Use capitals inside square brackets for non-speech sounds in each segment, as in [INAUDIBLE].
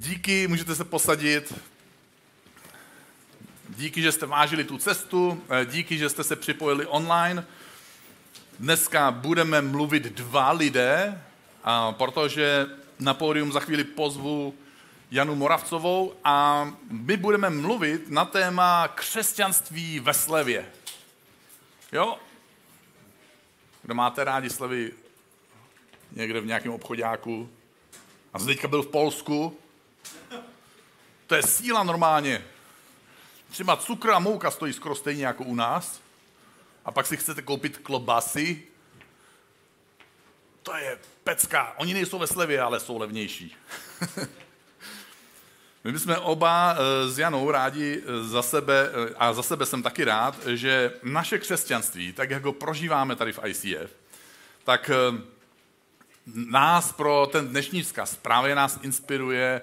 Díky, můžete se posadit. Díky, že jste vážili tu cestu, eh, díky, že jste se připojili online. Dneska budeme mluvit dva lidé, protože na pódium za chvíli pozvu Janu Moravcovou a my budeme mluvit na téma křesťanství ve slevě. Jo? Kdo máte rádi slevy někde v nějakém obchodáku a teďka byl v Polsku, [LAUGHS] to je síla normálně. Třeba cukr a mouka stojí skoro stejně jako u nás a pak si chcete koupit klobasy, to je pecka. Oni nejsou ve slevě, ale jsou levnější. [LAUGHS] My bychom oba eh, s Janou rádi eh, za sebe, eh, a za sebe jsem taky rád, že naše křesťanství, tak jak ho prožíváme tady v ICF, tak nás pro ten dnešní vzkaz právě nás inspiruje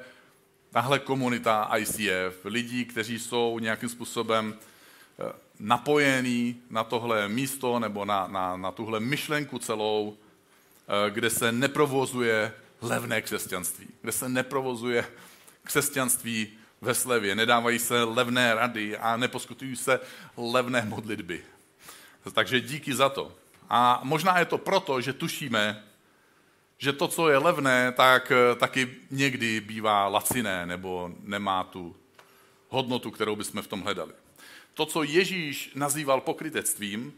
tahle komunita ICF, lidí, kteří jsou nějakým způsobem napojení na tohle místo nebo na, na, na tuhle myšlenku celou, kde se neprovozuje levné křesťanství, kde se neprovozuje křesťanství ve slevě, nedávají se levné rady a neposkutují se levné modlitby. Takže díky za to. A možná je to proto, že tušíme, že to, co je levné, tak taky někdy bývá laciné nebo nemá tu hodnotu, kterou bychom v tom hledali. To, co Ježíš nazýval pokrytectvím,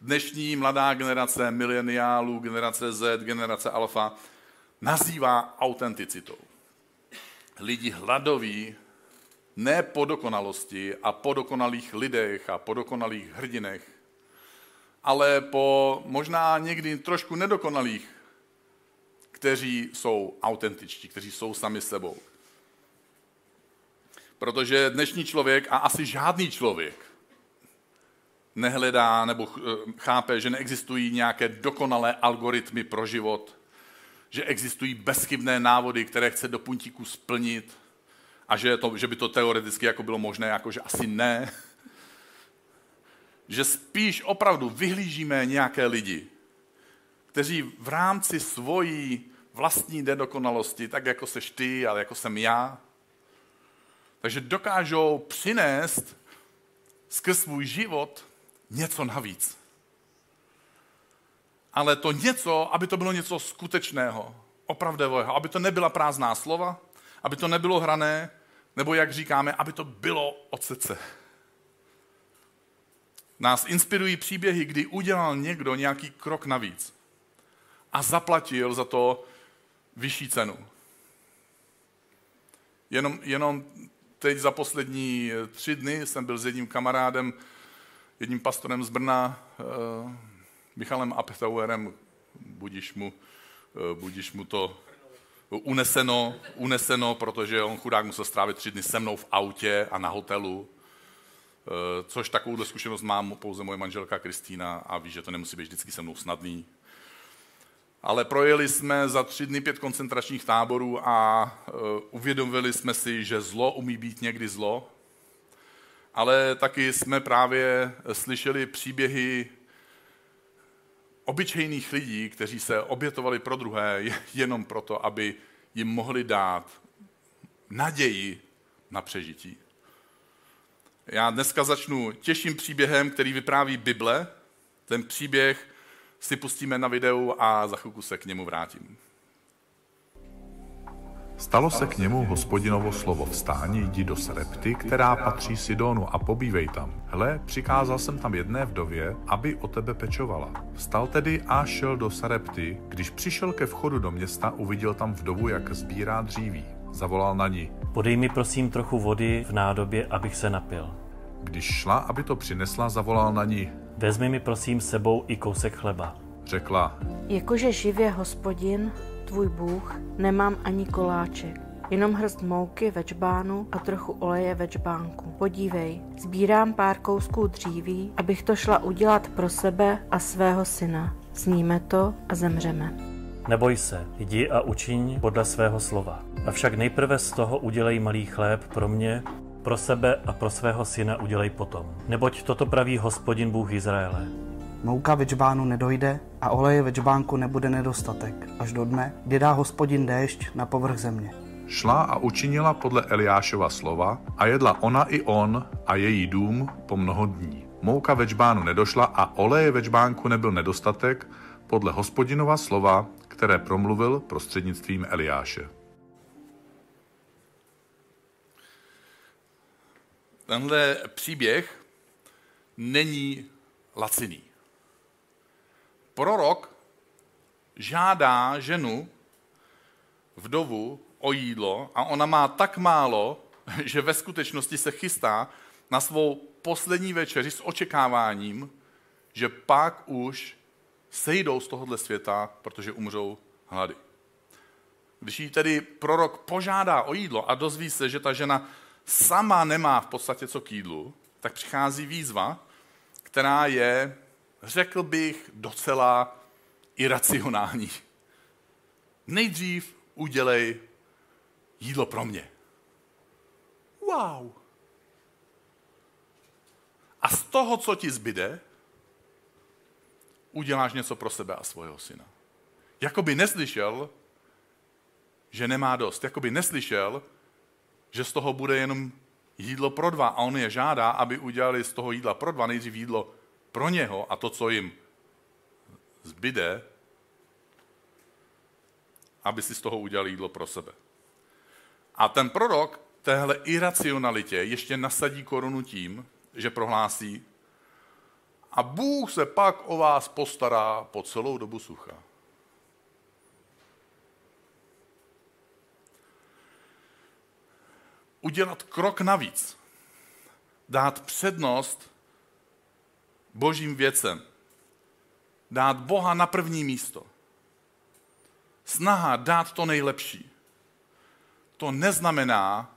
dnešní mladá generace mileniálů, generace Z, generace alfa, nazývá autenticitou lidi hladoví ne po dokonalosti a po dokonalých lidech a po dokonalých hrdinech, ale po možná někdy trošku nedokonalých, kteří jsou autentičtí, kteří jsou sami sebou. Protože dnešní člověk a asi žádný člověk nehledá nebo chápe, že neexistují nějaké dokonalé algoritmy pro život, že existují bezchybné návody, které chce do puntíku splnit a že, to, že by to teoreticky jako bylo možné, jako že asi ne. Že spíš opravdu vyhlížíme nějaké lidi, kteří v rámci svojí vlastní nedokonalosti, tak jako seš ty, ale jako jsem já, takže dokážou přinést skrz svůj život něco navíc. Ale to něco, aby to bylo něco skutečného, opravdového, aby to nebyla prázdná slova, aby to nebylo hrané, nebo jak říkáme, aby to bylo od srdce. Nás inspirují příběhy, kdy udělal někdo nějaký krok navíc a zaplatil za to vyšší cenu. Jenom, jenom teď za poslední tři dny jsem byl s jedním kamarádem, jedním pastorem z Brna, eh, Michalem Aptauerem, budíš mu, eh, budíš mu to uneseno, uneseno, protože on chudák musel strávit tři dny se mnou v autě a na hotelu, eh, což takovou zkušenost mám pouze moje manželka Kristýna a ví, že to nemusí být vždycky se mnou snadný. Ale projeli jsme za tři dny pět koncentračních táborů a eh, uvědomili jsme si, že zlo umí být někdy zlo, ale taky jsme právě slyšeli příběhy obyčejných lidí, kteří se obětovali pro druhé jenom proto, aby jim mohli dát naději na přežití. Já dneska začnu těžším příběhem, který vypráví Bible. Ten příběh si pustíme na videu a za chvilku se k němu vrátím. Stalo se k němu hospodinovo slovo vstání, jdi do Sarepty, která patří Sidonu a pobývej tam. Hle, přikázal jsem tam jedné vdově, aby o tebe pečovala. Vstal tedy a šel do Sarepty. Když přišel ke vchodu do města, uviděl tam vdovu, jak sbírá dříví. Zavolal na ní. Podej mi prosím trochu vody v nádobě, abych se napil. Když šla, aby to přinesla, zavolal na ní. Vezmi mi prosím sebou i kousek chleba. Řekla. Jakože živě hospodin, tvůj Bůh, nemám ani koláček, jenom hrst mouky ve čbánu a trochu oleje ve čbánku. Podívej, sbírám pár kousků dříví, abych to šla udělat pro sebe a svého syna. Sníme to a zemřeme. Neboj se, jdi a učiň podle svého slova. Avšak nejprve z toho udělej malý chléb pro mě, pro sebe a pro svého syna udělej potom. Neboť toto praví hospodin Bůh Izraele. Mouka ve čbánu nedojde a oleje ve čbánku nebude nedostatek, až do dne, kdy dá hospodin déšť na povrch země. Šla a učinila podle Eliášova slova a jedla ona i on a její dům po mnoho dní. Mouka ve čbánu nedošla a oleje ve čbánku nebyl nedostatek podle hospodinova slova, které promluvil prostřednictvím Eliáše. Tenhle příběh není laciný. Prorok žádá ženu, vdovu, o jídlo a ona má tak málo, [LAUGHS] že ve skutečnosti se chystá na svou poslední večeři s očekáváním, že pak už sejdou z tohohle světa, protože umřou hlady. Když jí tedy prorok požádá o jídlo a dozví se, že ta žena sama nemá v podstatě co k jídlu, tak přichází výzva, která je, řekl bych, docela iracionální. Nejdřív udělej jídlo pro mě. Wow. A z toho, co ti zbyde, uděláš něco pro sebe a svého syna. Jakoby neslyšel, že nemá dost. Jakoby neslyšel, že z toho bude jenom jídlo pro dva. A on je žádá, aby udělali z toho jídla pro dva nejdřív jídlo pro něho a to, co jim zbyde, aby si z toho udělali jídlo pro sebe. A ten prorok téhle iracionalitě ještě nasadí korunu tím, že prohlásí, a Bůh se pak o vás postará po celou dobu sucha. Udělat krok navíc, dát přednost božím věcem, dát Boha na první místo. Snaha dát to nejlepší to neznamená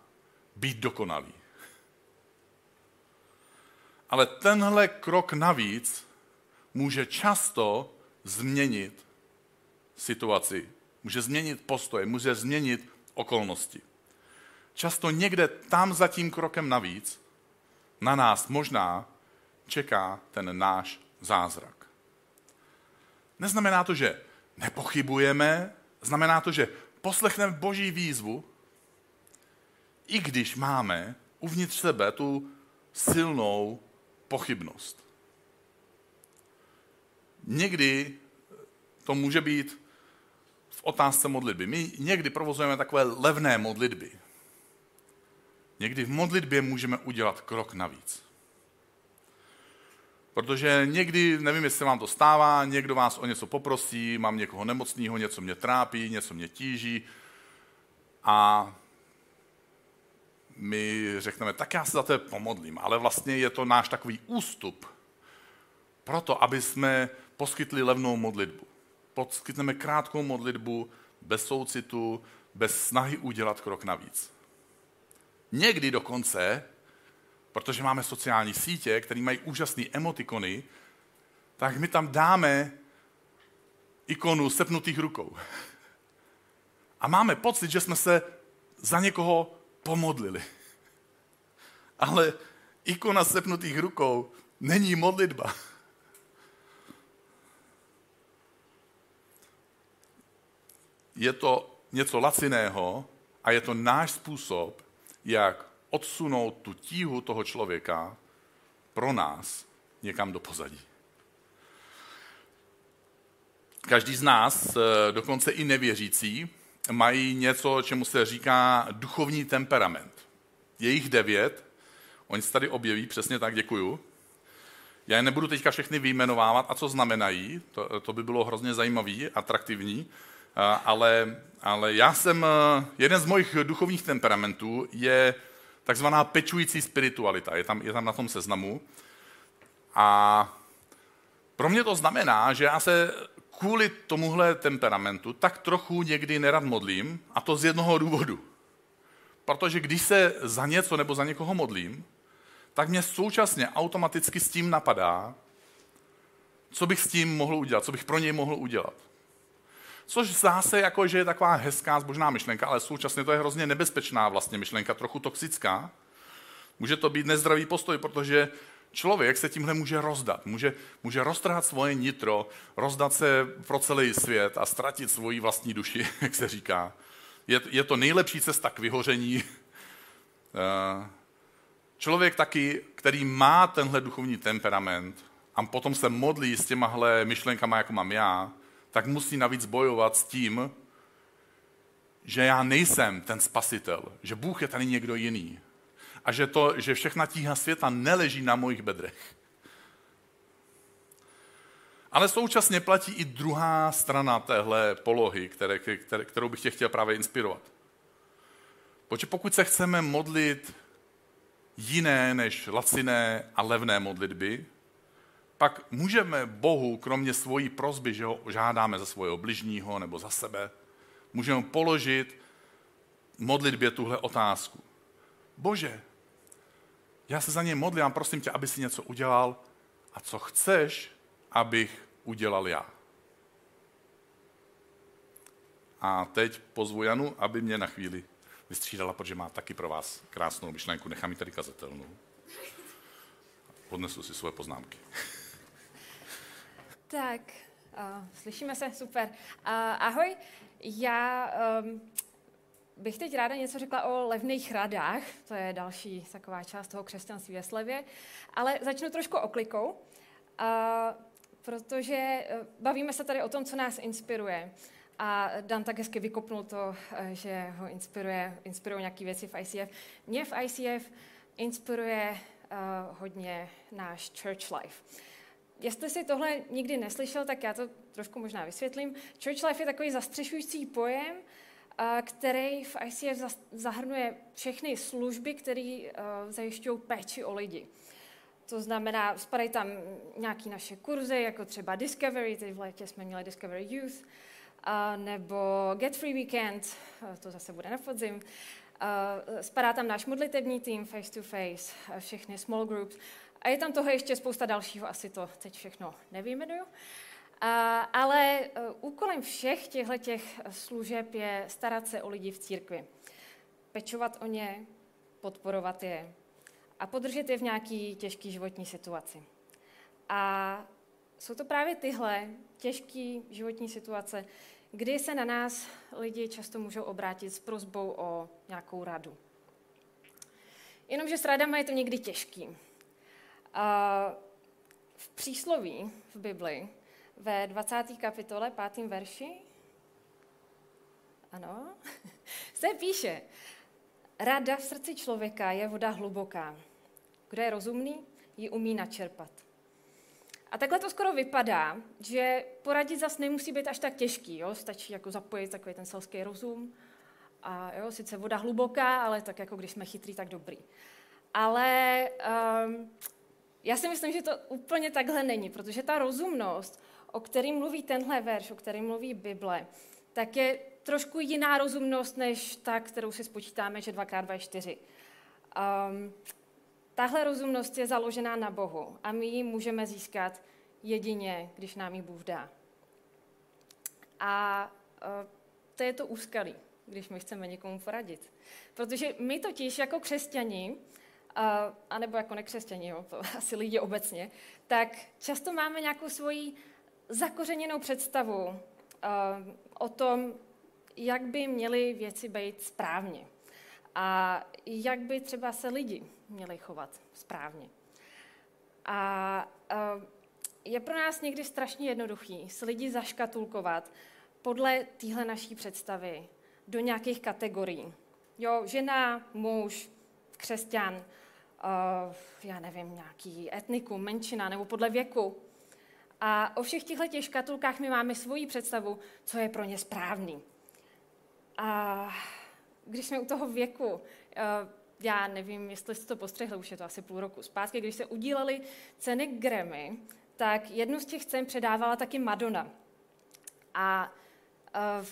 být dokonalý. Ale tenhle krok navíc může často změnit situaci, může změnit postoje, může změnit okolnosti. Často někde tam za tím krokem navíc na nás možná čeká ten náš zázrak. Neznamená to, že nepochybujeme, znamená to, že poslechneme boží výzvu i když máme uvnitř sebe tu silnou pochybnost. Někdy to může být v otázce modlitby. My někdy provozujeme takové levné modlitby. Někdy v modlitbě můžeme udělat krok navíc. Protože někdy, nevím, jestli vám to stává, někdo vás o něco poprosí, mám někoho nemocného, něco mě trápí, něco mě tíží a my řekneme, tak já se za to pomodlím, ale vlastně je to náš takový ústup proto, aby jsme poskytli levnou modlitbu. Poskytneme krátkou modlitbu, bez soucitu, bez snahy udělat krok navíc. Někdy dokonce, protože máme sociální sítě, které mají úžasné emotikony, tak my tam dáme ikonu sepnutých rukou. A máme pocit, že jsme se za někoho pomodlili. Ale ikona sepnutých rukou není modlitba. Je to něco laciného a je to náš způsob, jak odsunout tu tíhu toho člověka pro nás někam do pozadí. Každý z nás, eh, dokonce i nevěřící, mají něco, čemu se říká duchovní temperament. Je jich devět, oni se tady objeví, přesně tak, děkuju. Já je nebudu teďka všechny vyjmenovávat a co znamenají, to, to by bylo hrozně zajímavý, atraktivní, ale, ale já jsem, jeden z mojich duchovních temperamentů je takzvaná pečující spiritualita, je tam, je tam na tom seznamu. A pro mě to znamená, že já se kvůli tomuhle temperamentu tak trochu někdy nerad modlím, a to z jednoho důvodu. Protože když se za něco nebo za někoho modlím, tak mě současně automaticky s tím napadá, co bych s tím mohl udělat, co bych pro něj mohl udělat. Což zase jako, že je taková hezká zbožná myšlenka, ale současně to je hrozně nebezpečná vlastně myšlenka, trochu toxická. Může to být nezdravý postoj, protože Člověk se tímhle může rozdat, může, může roztrhat svoje nitro, rozdat se pro celý svět a ztratit svoji vlastní duši, [LAUGHS] jak se říká. je, je to nejlepší cesta k vyhoření. [LAUGHS] Eh, člověk taky, který má tenhle duchovní temperament a potom se modlí s těmahle myšlenkama, jako mám já, tak musí navíc bojovat s tím, že já nejsem ten spasitel, že Bůh je tady někdo jiný a že, to, že všechna tíha světa neleží na mojich bedrech. Ale současně platí i druhá strana téhle polohy, které, které, kterou bych tě chtěl právě inspirovat. Protože pokud se chceme modlit jiné než laciné a levné modlitby, pak můžeme Bohu, kromě svojí prozby, že ho žádáme za svého bližního nebo za sebe, můžeme položit modlitbě tuhle otázku. Bože, já se za něj modlím a prosím tě, aby si něco udělal a co chceš, abych udělal já. A teď pozvu Janu, aby mě na chvíli vystřídala, protože má taky pro vás krásnou myšlenku. Nechám ji tady kazetelnou. Podnesu si svoje poznámky. Tak, uh, slyšíme se, super. Uh, ahoj, já um, bych teď ráda něco řekla o levných radách, to je další taková část toho křesťanství ve slevě, ale začnu trošku oklikou, uh, protože uh, bavíme se tady o tom, co nás inspiruje. A Dan tak hezky vykopnul to, že ho inspiruje, inspirují nějaké věci v ICF. Mě v ICF inspiruje uh, hodně náš church life. Jestli si tohle nikdy neslyšel, tak já to trošku možná vysvětlím. Church life je takový zastřešující pojem, který v ICF zahrnuje všechny služby, které zajišťují péči o lidi. To znamená, spadají tam nějaké naše kurzy, jako třeba Discovery, teď v létě jsme měli Discovery Youth, nebo Get Free Weekend, to zase bude na podzim. Spadá tam náš modlitební tým, face to face, všechny small groups. A je tam toho ještě spousta dalšího, asi to teď všechno nevyjmenuju. A, ale uh, úkolem všech těchto těch služeb je starat se o lidi v církvi. Pečovat o ně, podporovat je a podržet je v nějaké těžké životní situaci. A jsou to právě tyhle těžké životní situace, kdy se na nás lidi často můžou obrátit s prozbou o nějakou radu. Jenomže s radama je to někdy těžký. V přísloví v Bibli ve 20. kapitole, 5. verši, ano, [LAUGHS] se píše, rada v srdci člověka je voda hluboká. Kdo je rozumný, ji umí načerpat. A takhle to skoro vypadá, že poradit zas nemusí být až tak těžký, jo? stačí jako zapojit takový ten selský rozum. A jo, sice voda hluboká, ale tak jako když jsme chytrý, tak dobrý. Ale um, já si myslím, že to úplně takhle není, protože ta rozumnost, o kterým mluví tenhle verš, o kterým mluví Bible, tak je trošku jiná rozumnost, než ta, kterou si spočítáme, že 2x2 je 4. Um, tahle rozumnost je založená na Bohu a my ji můžeme získat jedině, když nám ji Bůh dá. A uh, to je to úskalí, když my chceme někomu poradit. Protože my totiž jako křesťani a, anebo jako nekřesťaní, jo, to [LAUGHS] asi lidi obecně, tak často máme nějakou svoji zakořeněnou představu uh, o tom, jak by měly věci být správně a jak by třeba se lidi měli chovat správně. A uh, je pro nás někdy strašně jednoduchý s lidi zaškatulkovat podle téhle naší představy do nějakých kategorií. Jo, žena, muž, křesťan, já nevím, nějaký etnikum, menšina nebo podle věku. A o všech těchto těch škatulkách my máme svoji představu, co je pro ně správný. A když jsme u toho věku, uh, já nevím, jestli jste to postřehli, už je to asi půl roku zpátky, když se udíleli ceny Grammy, tak jednu z těch cen předávala taky Madonna. A uh,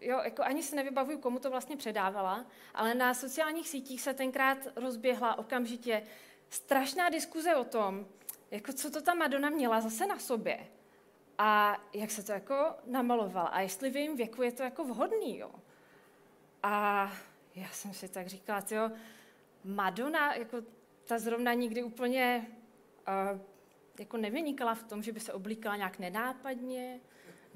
jo, jako ani se nevybavuju, komu to vlastně předávala, ale na sociálních sítích se tenkrát rozběhla okamžitě strašná diskuze o tom, jako co to ta Madonna měla zase na sobě a jak se to jako namalovala a jestli v jejím věku je to jako vhodný, jo. A já jsem si tak říkala, jo, Madonna, jako ta zrovna nikdy úplně uh, jako nevynikala v tom, že by se oblíkala nějak nenápadně,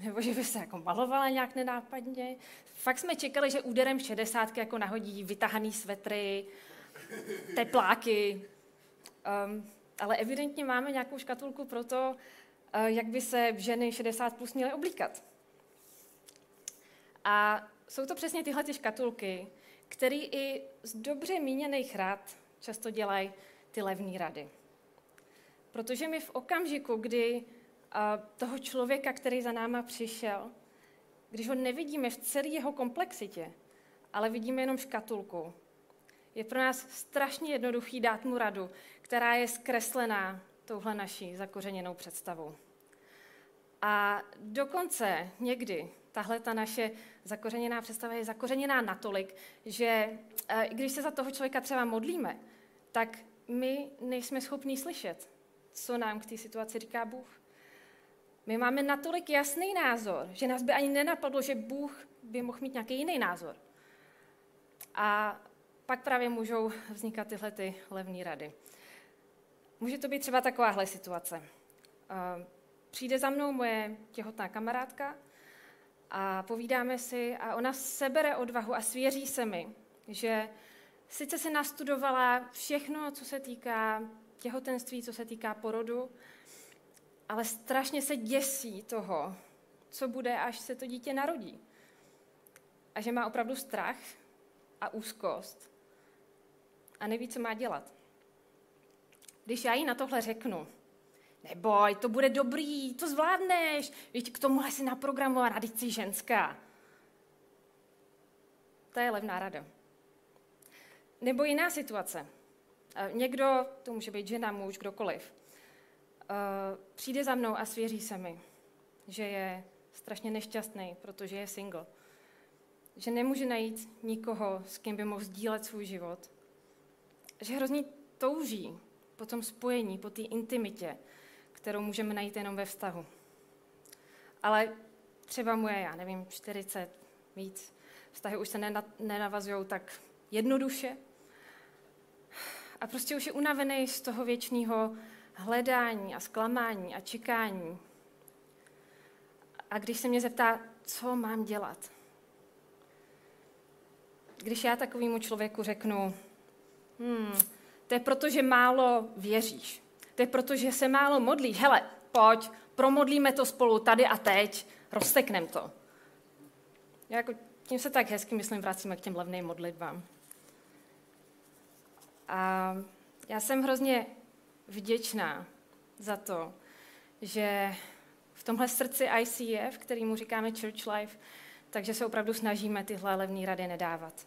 nebo že by se jako malovala nějak nenápadně. Fakt jsme čekali, že úderem šedesátky jako nahodí vytahaný svetry, tepláky. Um, ale evidentně máme nějakou škatulku pro to, uh, jak by se ženy 60 plus měly oblíkat. A jsou to přesně tyhle ty škatulky, které i z dobře míněných rad často dělají ty levné rady. Protože my v okamžiku, kdy toho člověka, který za náma přišel, když ho nevidíme v celé jeho komplexitě, ale vidíme jenom škatulku, je pro nás strašně jednoduchý dát mu radu, která je zkreslená touhle naší zakořeněnou představou. A dokonce někdy tahle ta naše zakořeněná představa je zakořeněná natolik, že i když se za toho člověka třeba modlíme, tak my nejsme schopni slyšet, co nám k té situaci říká Bůh. My máme natolik jasný názor, že nás by ani nenapadlo, že Bůh by mohl mít nějaký jiný názor. A pak právě můžou vznikat tyhle ty levné rady. Může to být třeba takováhle situace. Eh, přijde za mnou moje těhotná kamarádka a povídáme si a ona sebere odvahu a svěří se mi, že sice se nastudovala všechno, co se týká těhotenství, co se týká porodu, ale strašně se děsí toho, co bude, až se to dítě narodí. A že má opravdu strach a úzkost a neví, co má dělat. Když já jí na tohle řeknu, neboj, to bude dobrý, to zvládneš, víš, k tomuhle si naprogramovaná, teď jsi ženská. To je levná rada. Nebo jiná situace. Někdo, to může být žena, muž, kdokoliv, přijde za mnou a svěří se mi, že je strašně nešťastný, protože je single. Že nemůže najít nikoho, s kým by mohl sdílet svůj život. Že hrozně touží po tom spojení, po té intimitě, kterou můžeme najít jenom ve vztahu. Ale třeba mu je, já nevím, 40, víc. Vztahy už se nenavazují tak jednoduše. A prostě už je unavený z toho věčného hledání a zklamání a čekání. A když se mě zeptá, co mám dělat, když já takovému člověku řeknu, hmm, to je proto, že málo věříš, to je proto, že se málo modlíš, hele, pojď, promodlíme to spolu tady a teď, rozseknem to. Já jako, tím se tak hezky, myslím, vracíme k těm levným modlitbám. A já jsem hrozně vděčná za to, že v tomhle srdci ICF, kterýmu říkáme Church Life, takže se opravdu snažíme tyhle levné rady nedávat.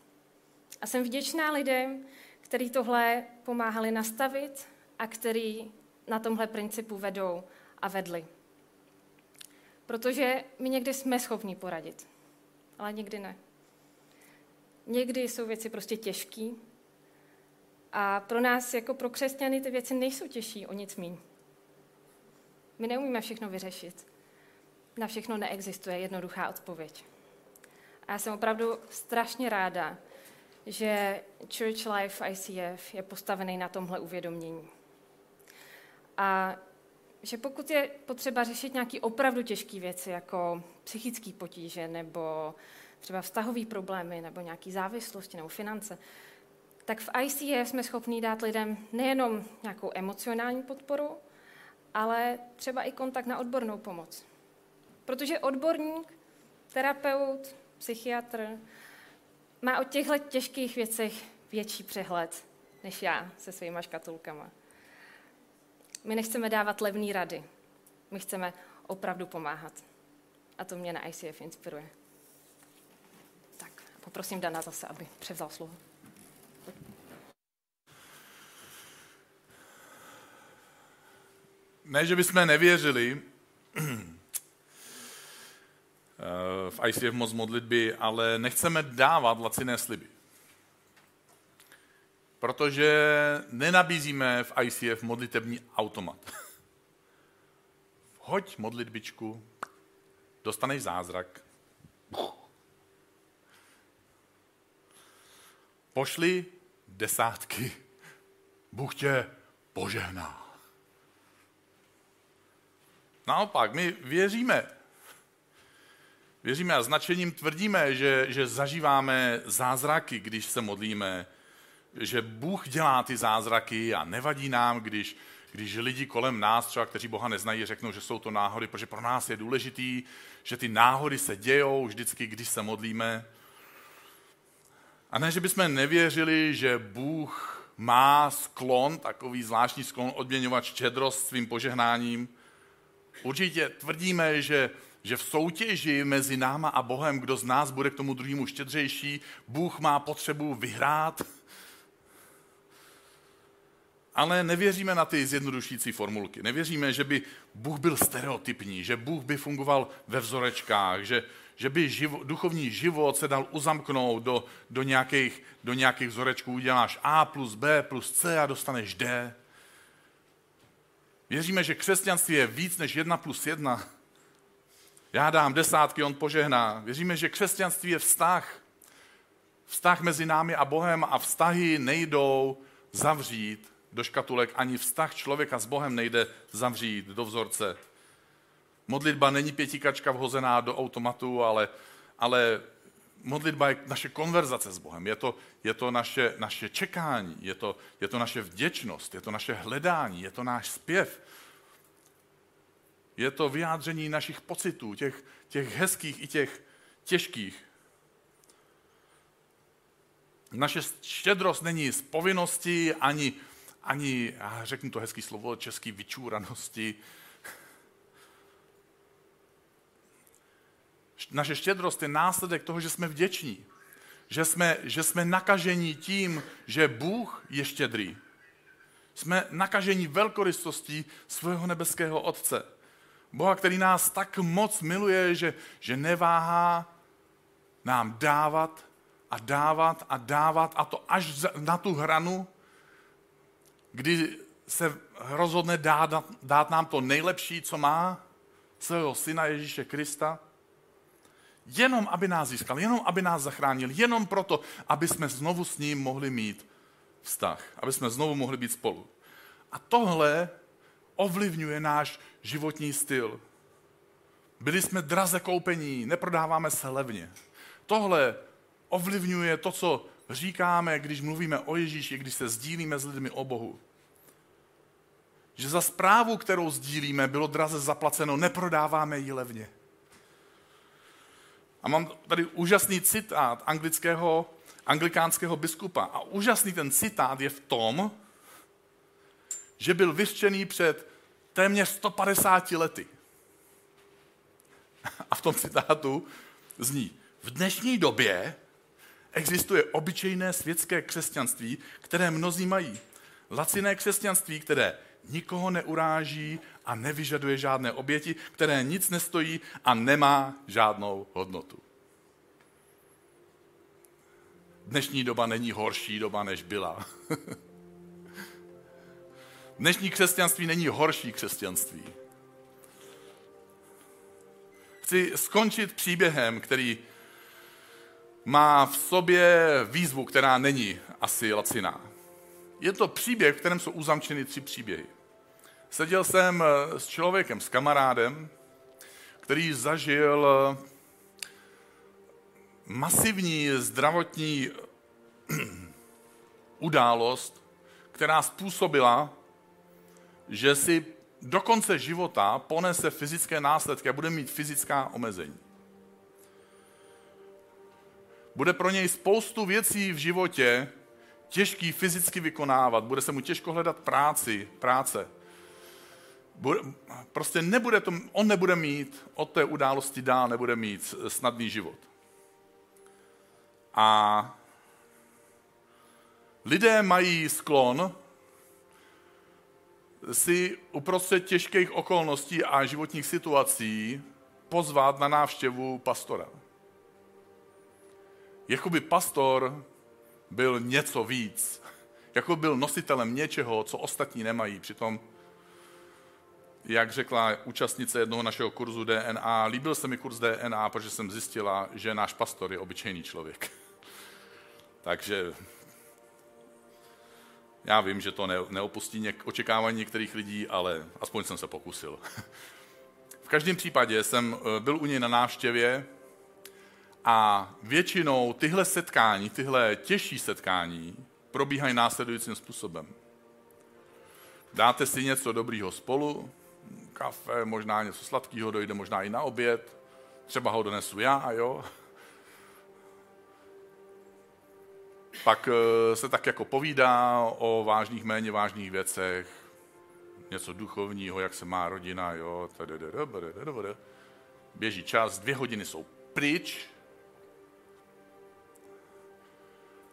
A jsem vděčná lidem, kteří tohle pomáhali nastavit a který na tomhle principu vedou a vedli. Protože my někdy jsme schopni poradit, ale někdy ne. Někdy jsou věci prostě těžké a pro nás, jako pro křesťany, ty věci nejsou těžší o nic míň. My neumíme všechno vyřešit. Na všechno neexistuje jednoduchá odpověď. A já jsem opravdu strašně ráda, že Church Life ICF je postavený na tomhle uvědomění. A že pokud je potřeba řešit nějaké opravdu těžké věci, jako psychické potíže, nebo třeba vztahové problémy, nebo nějaké závislosti, nebo finance, tak v ICF jsme schopni dát lidem nejenom nějakou emocionální podporu, ale třeba i kontakt na odbornou pomoc. Protože odborník, terapeut, psychiatr má o těchto těžkých věcech větší přehled než já se svýma škatulkama. My nechceme dávat levné rady. My chceme opravdu pomáhat. A to mě na ICF inspiruje. Tak, poprosím Dana zase, aby převzal slovo. Ne, že bychom nevěřili [CLEARS THROAT] eh, v ICF moc modlitby, ale nechceme dávat laciné sliby. Protože nenabízíme v ICF modlitební automat. [LAUGHS] Hoď modlitbičku, dostaneš zázrak. Pošli desátky. Bůh tě požehná. Naopak, my věříme, Věříme a značením tvrdíme, že, že zažíváme zázraky, když se modlíme, že Bůh dělá ty zázraky a nevadí nám, když, když lidi kolem nás, třeba kteří Boha neznají, řeknou, že jsou to náhody, protože pro nás je důležitý, že ty náhody se dějou vždycky, když se modlíme. A ne, že bychom nevěřili, že Bůh má sklon, takový zvláštní sklon odměňovat štědrost svým požehnáním. Určitě tvrdíme, že, že v soutěži mezi náma a Bohem, kdo z nás bude k tomu druhému štědřejší, Bůh má potřebu vyhrát. Ale nevěříme na ty zjednodušící formulky. Nevěříme, že by Bůh byl stereotypní, že Bůh by fungoval ve vzorečkách, že, že by živo, duchovní život se dal uzamknout do, do, nějakých, do nějakých vzorečků. Uděláš A plus B plus C a dostaneš D. Věříme, že křesťanství je víc než jedna plus jedna. Já dám desátky, on požehná. Věříme, že křesťanství je vztah. Vztah mezi námi a Bohem a vztahy nejdou zavřít do škatulek, ani vztah člověka s Bohem nejde zavřít do vzorce. Modlitba není pětikačka vhozená do automatu, ale, ale modlitba je naše konverzace s Bohem, je to, je to naše, naše čekání, je to, je to naše vděčnost, je to naše hledání, je to náš zpěv. Je to vyjádření našich pocitů, těch, těch hezkých i těch těžkých. Naše štědrost není z povinnosti, ani, ani řeknu to hezký slovo, český vyčúranosti, Naše štědrost je následek toho, že jsme vděční. Že jsme, že jsme nakažení tím, že Bůh je štědrý. Jsme nakažení velkorystostí svého nebeského Otce. Boha, který nás tak moc miluje, že, že neváhá nám dávat a dávat a dávat a to až na tu hranu, kdy se rozhodne dát, dát nám to nejlepší, co má, svého syna Ježíše Krista, Jenom, aby nás získal, jenom, aby nás zachránil, jenom proto, aby jsme znovu s ním mohli mít vztah, aby jsme znovu mohli být spolu. A tohle ovlivňuje náš životní styl. Byli jsme draze koupení, neprodáváme se levně. Tohle ovlivňuje to, co říkáme, když mluvíme o Ježíši, když se sdílíme s lidmi o Bohu. Že za zprávu, kterou sdílíme, bylo draze zaplaceno, neprodáváme ji levně. A mám tady úžasný citát anglického, anglikánského biskupa. A úžasný ten citát je v tom, že byl vyřčený před téměř 150 lety. [LAUGHS] A v tom citátu zní, v dnešní době existuje obyčejné světské křesťanství, které mnozí mají. Laciné křesťanství, které nikoho neuráží a nevyžaduje žádné oběti, které nic nestojí a nemá žádnou hodnotu. Dnešní doba není horší doba, než byla. [LAUGHS] Dnešní křesťanství není horší křesťanství. Chci skončit příběhem, který má v sobě výzvu, která není asi laciná. Je to příběh, v kterém jsou uzamčeny tři příběhy. Seděl jsem eh, s člověkem, s kamarádem, který zažil eh, masivní zdravotní [CLEARS THROAT] událost, která způsobila, že si do konce života ponese fyzické následky a bude mít fyzická omezení. Bude pro něj spoustu věcí v životě těžký fyzicky vykonávat, bude se mu těžko hledat práci, práce, bude, prostě nebude to, on nebude mít od té události dál, nebude mít snadný život. A lidé mají sklon si uprostřed těžkých okolností a životních situací pozvat na návštěvu pastora. Jakoby pastor byl něco víc. Jako byl nositelem něčeho, co ostatní nemají. Přitom jak řekla účastnice jednoho našeho kurzu DNA, líbil se mi kurz DNA, protože jsem zjistila, že náš pastor je obyčejný člověk. [LAUGHS] Takže já vím, že to neopustí něk- očekávání některých lidí, ale aspoň jsem se pokusil. [LAUGHS] v každém případě jsem eh, byl u něj na návštěvě A většinou tyhle setkání, tyhle těžší setkání probíhají následujícím způsobem. Dáte si něco dobrýho spolu, kafe, možná něco sladkého, dojde možná i na oběd, třeba ho donesu já, jo. Pak eh, se tak jako povídá o vážných, méně vážných věcech, něco duchovního, jak se má rodina, jo. Běží čas, dvě hodiny jsou pryč,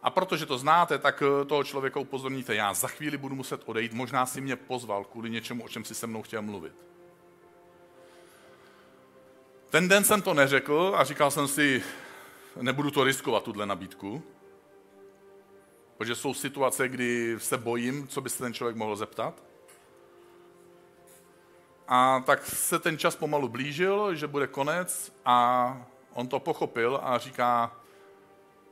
A protože to znáte, tak eh, toho člověka upozorníte, já za chvíli budu muset odejít, možná si mě pozval kvůli něčemu, o čem si se mnou chtěl mluvit. Ten den jsem to neřekl a říkal jsem si, nebudu to riskovat, tuhle nabídku, protože jsou situace, kdy se bojím, co by se ten člověk mohl zeptat. A tak se ten čas pomalu blížil, že bude konec a on to pochopil a říká,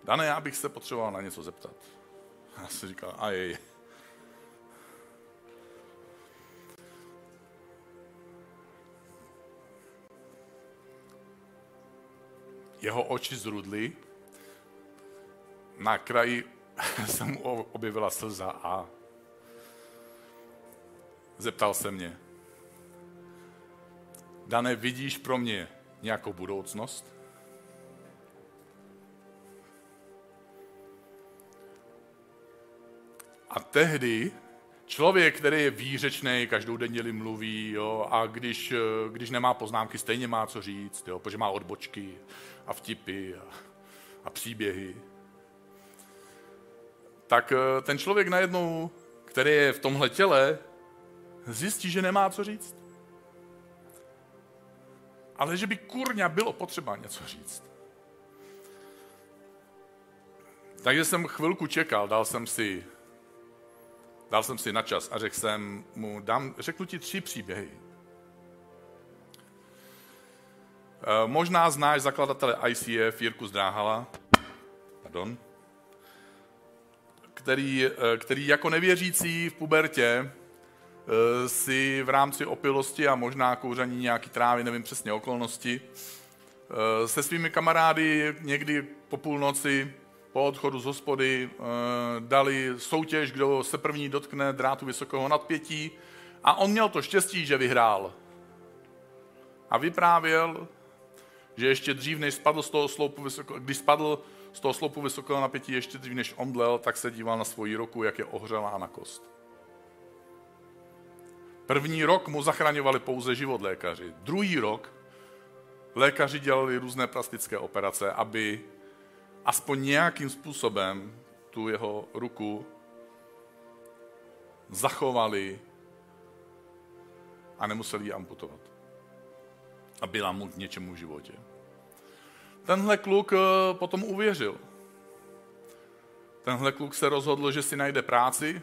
Dane, já bych se potřeboval na něco zeptat. Já si říkal, a jej. Jeho oči zrudly, na kraji [LAUGHS] se mu objevila slza a zeptal se mě, Dane, vidíš pro mě nějakou budoucnost? A tehdy člověk, který je výřečný, každou denně mluví jo, a když, když nemá poznámky, stejně má co říct, jo, protože má odbočky a vtipy a, a příběhy, tak eh, ten člověk najednou, který je v tomhle těle, zjistí, že nemá co říct. Ale že by kurňa bylo potřeba něco říct. Takže jsem chvilku čekal, dal jsem si Dal jsem si na čas a řekl jsem mu, dám, řeknu ti tři příběhy. Eh, možná znáš zakladatele ICF Jirku Zdráhala, pardon, který, eh, který jako nevěřící v pubertě eh, si v rámci opilosti a možná kouření nějaký trávy, nevím přesně okolnosti, se svými kamarády někdy po půlnoci po odchodu z hospody eh, dali soutěž, kdo se první dotkne drátu vysokého nadpětí a on měl to štěstí, že vyhrál. A vyprávěl, že ještě dřív, než spadl z toho sloupu vysoko, když spadl z toho sloupu vysokého napětí, ještě dřív, než omdlel, tak se díval na svoji ruku, jak je ohřelá na kost. První rok mu zachraňovali pouze život lékaři. Druhý rok lékaři dělali různé plastické operace, aby aspoň nějakým způsobem tu jeho ruku zachovali a nemuseli ji amputovat. A byla mu k něčemu v životě. Tenhle kluk eh, potom uvěřil. Tenhle kluk se rozhodl, že si najde práci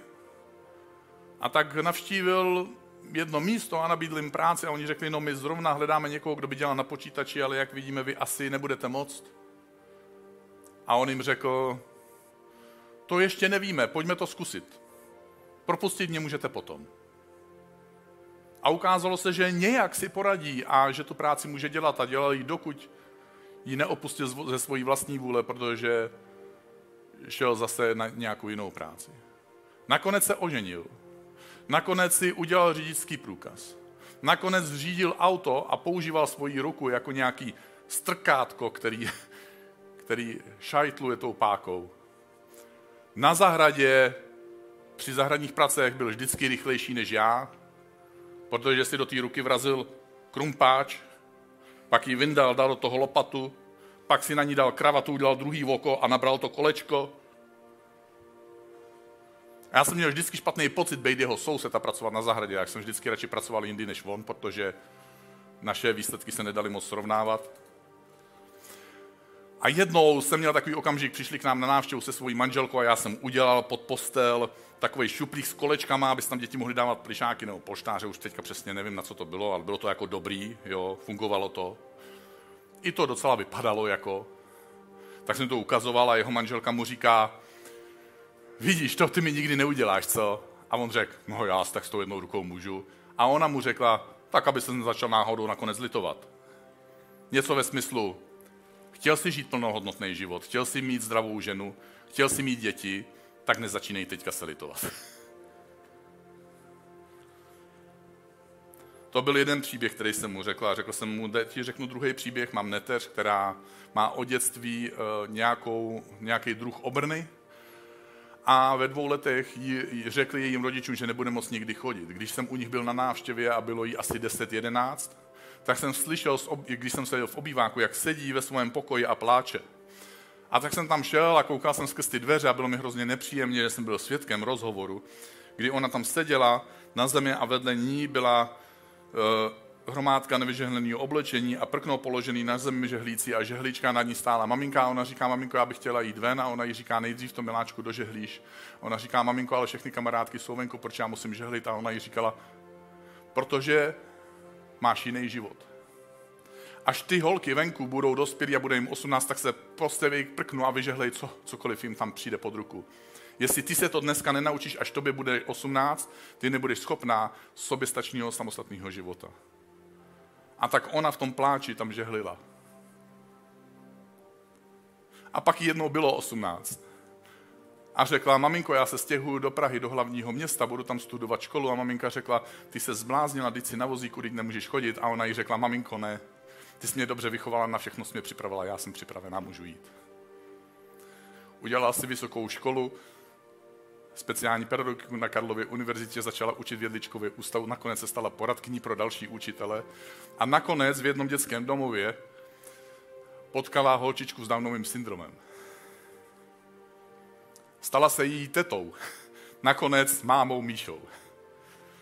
a tak navštívil jedno místo a nabídli jim práci a oni řekli, no my zrovna hledáme někoho, kdo by dělal na počítači, ale jak vidíme, vy asi nebudete moct. A on jim řekl, to ještě nevíme, pojďme to zkusit. Propustit mě můžete potom. A ukázalo se, že nějak si poradí a že tu práci může dělat a dělal ji, dokud ji neopustil ze svojí vlastní vůle, protože šel zase na nějakou jinou práci. Nakonec se oženil. Nakonec si udělal řidičský průkaz. Nakonec řídil auto a používal svoji ruku jako nějaký strkátko, který který šajtluje tou pákou. Na zahradě při zahradních pracech byl vždycky rychlejší než já, protože si do té ruky vrazil krumpáč, pak ji vyndal, dal do toho lopatu, pak si na ní dal kravatu, udělal druhý oko a nabral to kolečko. Já jsem měl vždycky špatný pocit být jeho soused a pracovat na zahradě. Já jsem vždycky radši pracoval jindy než on, protože naše výsledky se nedali moc srovnávat. A jednou jsem měl takový okamžik, přišli k nám na návštěvu se svojí manželkou a já jsem udělal pod postel takový šuplík s kolečkama, aby tam děti mohly dávat plišáky nebo poštáře, už teďka přesně nevím, na co to bylo, ale bylo to jako dobrý, jo, fungovalo to. I to docela vypadalo jako. Tak jsem to ukazoval a jeho manželka mu říká, vidíš, to ty mi nikdy neuděláš, co? A on řekl, no já tak s tou jednou rukou můžu. A ona mu řekla, tak aby se začal náhodou nakonec litovat. Něco ve smyslu, chtěl si žít plnohodnotný život, chtěl si mít zdravou ženu, chtěl si mít děti, tak nezačínej teďka se litovat. [LAUGHS] To byl jeden příběh, který jsem mu řekl a řekl jsem mu, ti řeknu druhý příběh, mám neteř, která má o dětství uh, nějakou, nějaký druh obrny a ve dvou letech jí, jí řekli jejím rodičům, že nebude moc nikdy chodit. Když jsem u nich byl na návštěvě a bylo jí asi 10-11, tak jsem slyšel, když jsem seděl v obýváku, jak sedí ve svém pokoji a pláče. A tak jsem tam šel a koukal jsem skrz ty dveře a bylo mi hrozně nepříjemně, že jsem byl svědkem rozhovoru, kdy ona tam seděla na zemi a vedle ní byla uh, hromádka nevyžehleného oblečení a prkno položený na zemi žehlící a žehlička nad ní stála. Maminka, a ona říká, maminko, já bych chtěla jít ven a ona jí říká, nejdřív to miláčku dožehlíš. A ona říká, maminko, ale všechny kamarádky jsou venku, proč já musím žehlit? A ona jí říkala, protože máš jiný život. Až ty holky venku budou dospělí a bude jim 18, tak se prostě prknu a vyžehlej co, cokoliv jim tam přijde pod ruku. Jestli ty se to dneska nenaučíš, až tobě bude 18, ty nebudeš schopná soběstačného samostatného života. A tak ona v tom pláči tam žehlila. A pak jednou bylo 18. A řekla, maminko, já se stěhuju do Prahy, do hlavního města, budu tam studovat školu. A maminka řekla, ty se zbláznila, teď si na vozíku, teď nemůžeš chodit. A ona jí řekla, maminko, ne, ty jsi mě dobře vychovala, na všechno jsi mě připravila, já jsem připravená, můžu jít. Udělala si vysokou školu, speciální pedagogiku na Karlově univerzitě, začala učit v Jedličkově ústavu, nakonec se stala poradkyní pro další učitele a nakonec v jednom dětském domově potkala holčičku s Downovým syndromem. Stala se její tetou, [LAUGHS] nakonec mámou Míšou.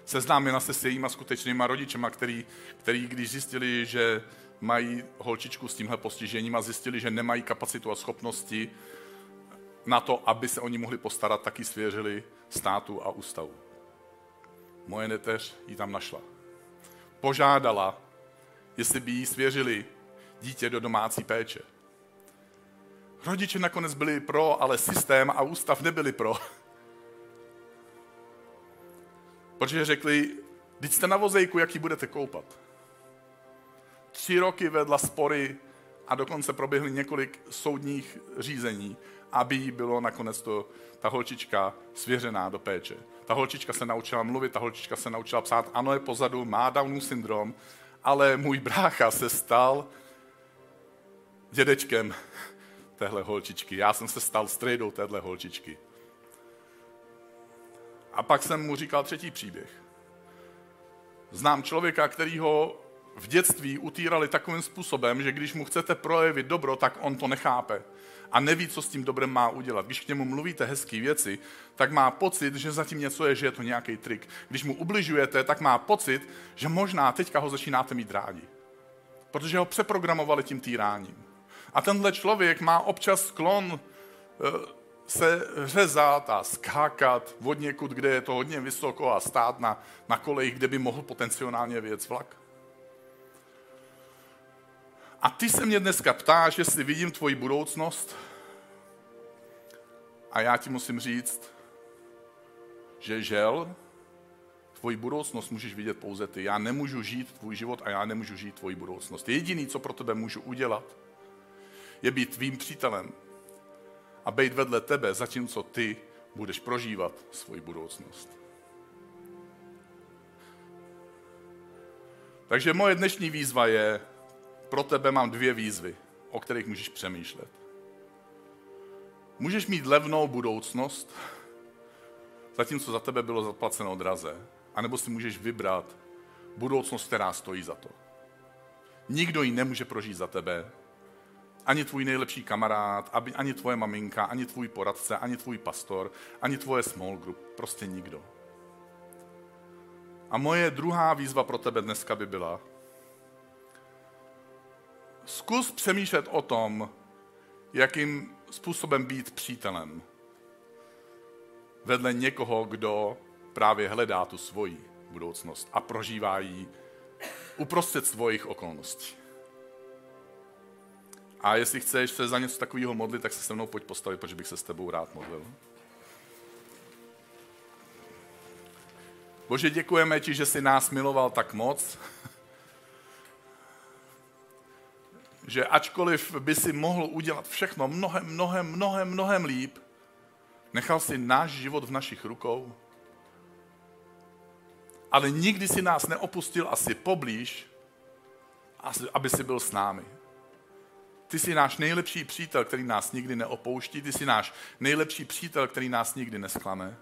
Seznámila se s jejíma skutečnýma rodičema, který, který když zjistili, že mají holčičku s tímhle postižením a zjistili, že nemají kapacitu a schopnosti na to, aby se oni mohli postarat, taky svěřili státu a ústavu. Moje neteř ji tam našla. Požádala, jestli by jí svěřili dítě do domácí péče. Rodiče nakonec byli pro, ale systém a ústav nebyli pro. [LAUGHS] Protože řekli, teď jste na vozejku, jak ji budete koupat. Tři roky vedla spory a dokonce proběhly několik soudních řízení, aby jí bylo nakonec to, ta holčička svěřená do péče. Ta holčička se naučila mluvit, ta holčička se naučila psát, ano, je pozadu, má Downův syndrom, ale můj brácha se stal dědečkem téhle holčičky. Já jsem se stal strejdou téhle holčičky. A pak jsem mu říkal třetí příběh. Znám člověka, který ho v dětství utírali takovým způsobem, že když mu chcete projevit dobro, tak on to nechápe a neví, co s tím dobrem má udělat. Když k němu mluvíte hezké věci, tak má pocit, že zatím něco je, že je to nějaký trik. Když mu ubližujete, tak má pocit, že možná teďka ho začínáte mít rádi. Protože ho přeprogramovali tím týráním. A tenhle člověk má občas sklon eh, se řezat a skákat od někud, kde je to hodně vysoko a stát na, na kolejích, kde by mohl potenciálně věc vlak. A ty se mě dneska ptáš, jestli vidím tvoji budoucnost. A já ti musím říct, že žel, tvoji budoucnost můžeš vidět pouze ty. Já nemůžu žít tvůj život a já nemůžu žít tvoji budoucnost. Jediný, co pro tebe můžu udělat, je být tvým přítelem a být vedle tebe, zatímco ty budeš prožívat svoji budoucnost. Takže moje dnešní výzva je, pro tebe mám dvě výzvy, o kterých můžeš přemýšlet. Můžeš mít levnou budoucnost, zatímco za tebe bylo zaplaceno draze, anebo si můžeš vybrat budoucnost, která stojí za to. Nikdo ji nemůže prožít za tebe, ani tvůj nejlepší kamarád, ani tvoje maminka, ani tvůj poradce, ani tvůj pastor, ani tvoje small group. Prostě nikdo. A moje druhá výzva pro tebe dneska by byla, zkus přemýšlet o tom, jakým způsobem být přítelem vedle někoho, kdo právě hledá tu svoji budoucnost a prožívá ji uprostřed svojich okolností. A jestli chceš se za něco takového modlit, tak se se mnou pojď postavit, protože bych se s tebou rád modlil. Bože, děkujeme ti, že jsi nás miloval tak moc, [LAUGHS] že ačkoliv by si mohl udělat všechno mnohem, mnohem, mnohem, mnohem líp, nechal si náš život v našich rukou, ale nikdy si nás neopustil asi poblíž, aby si byl s námi. Ty jsi náš nejlepší přítel, který nás nikdy neopouští, ty jsi náš nejlepší přítel, který nás nikdy nesklame.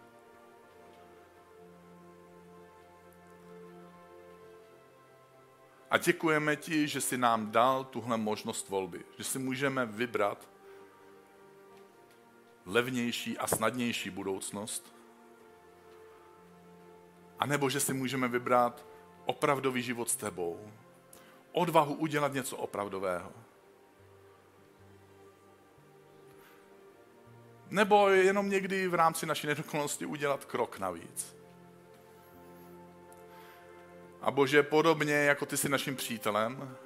A děkujeme ti, že jsi nám dal tuhle možnost volby, že si můžeme vybrat levnější a snadnější budoucnost, a nebo že si můžeme vybrat opravdový život s tebou, odvahu udělat něco opravdového. Nebo jenom někdy v rámci naší nedokonalosti udělat krok navíc. A Bože, podobně jako ty jsi naším přítelem,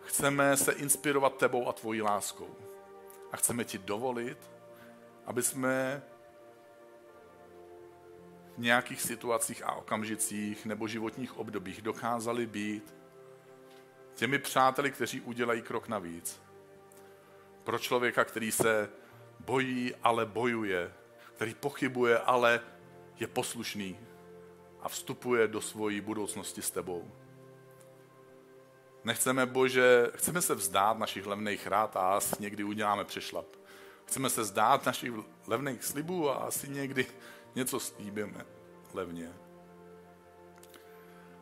chceme se inspirovat tebou a tvojí láskou. A chceme ti dovolit, aby jsme v nějakých situacích a okamžicích nebo životních obdobích dokázali být těmi přáteli, kteří udělají krok navíc. Pro člověka, který se bojí, ale bojuje, který pochybuje, ale je poslušný a vstupuje do svojí budoucnosti s tebou. Nechceme, Bože, chceme se vzdát našich levných rád a asi někdy uděláme přešlap. Chceme se zdát našich levných slibů a asi někdy něco slíbíme levně.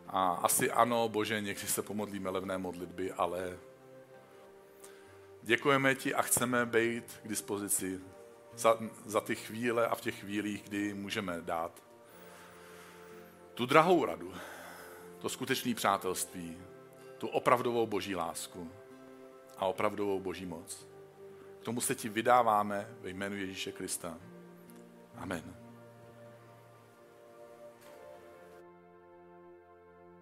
A asi ano, Bože, někdy se pomodlíme levné modlitby, ale děkujeme ti a chceme být k dispozici za, za ty chvíle a v těch chvílích, kdy můžeme dát tu drahou radu, to skutečné přátelství, tu opravdovou boží lásku a opravdovou boží moc. K tomu se ti vydáváme ve jménu Ježíše Krista. Amen.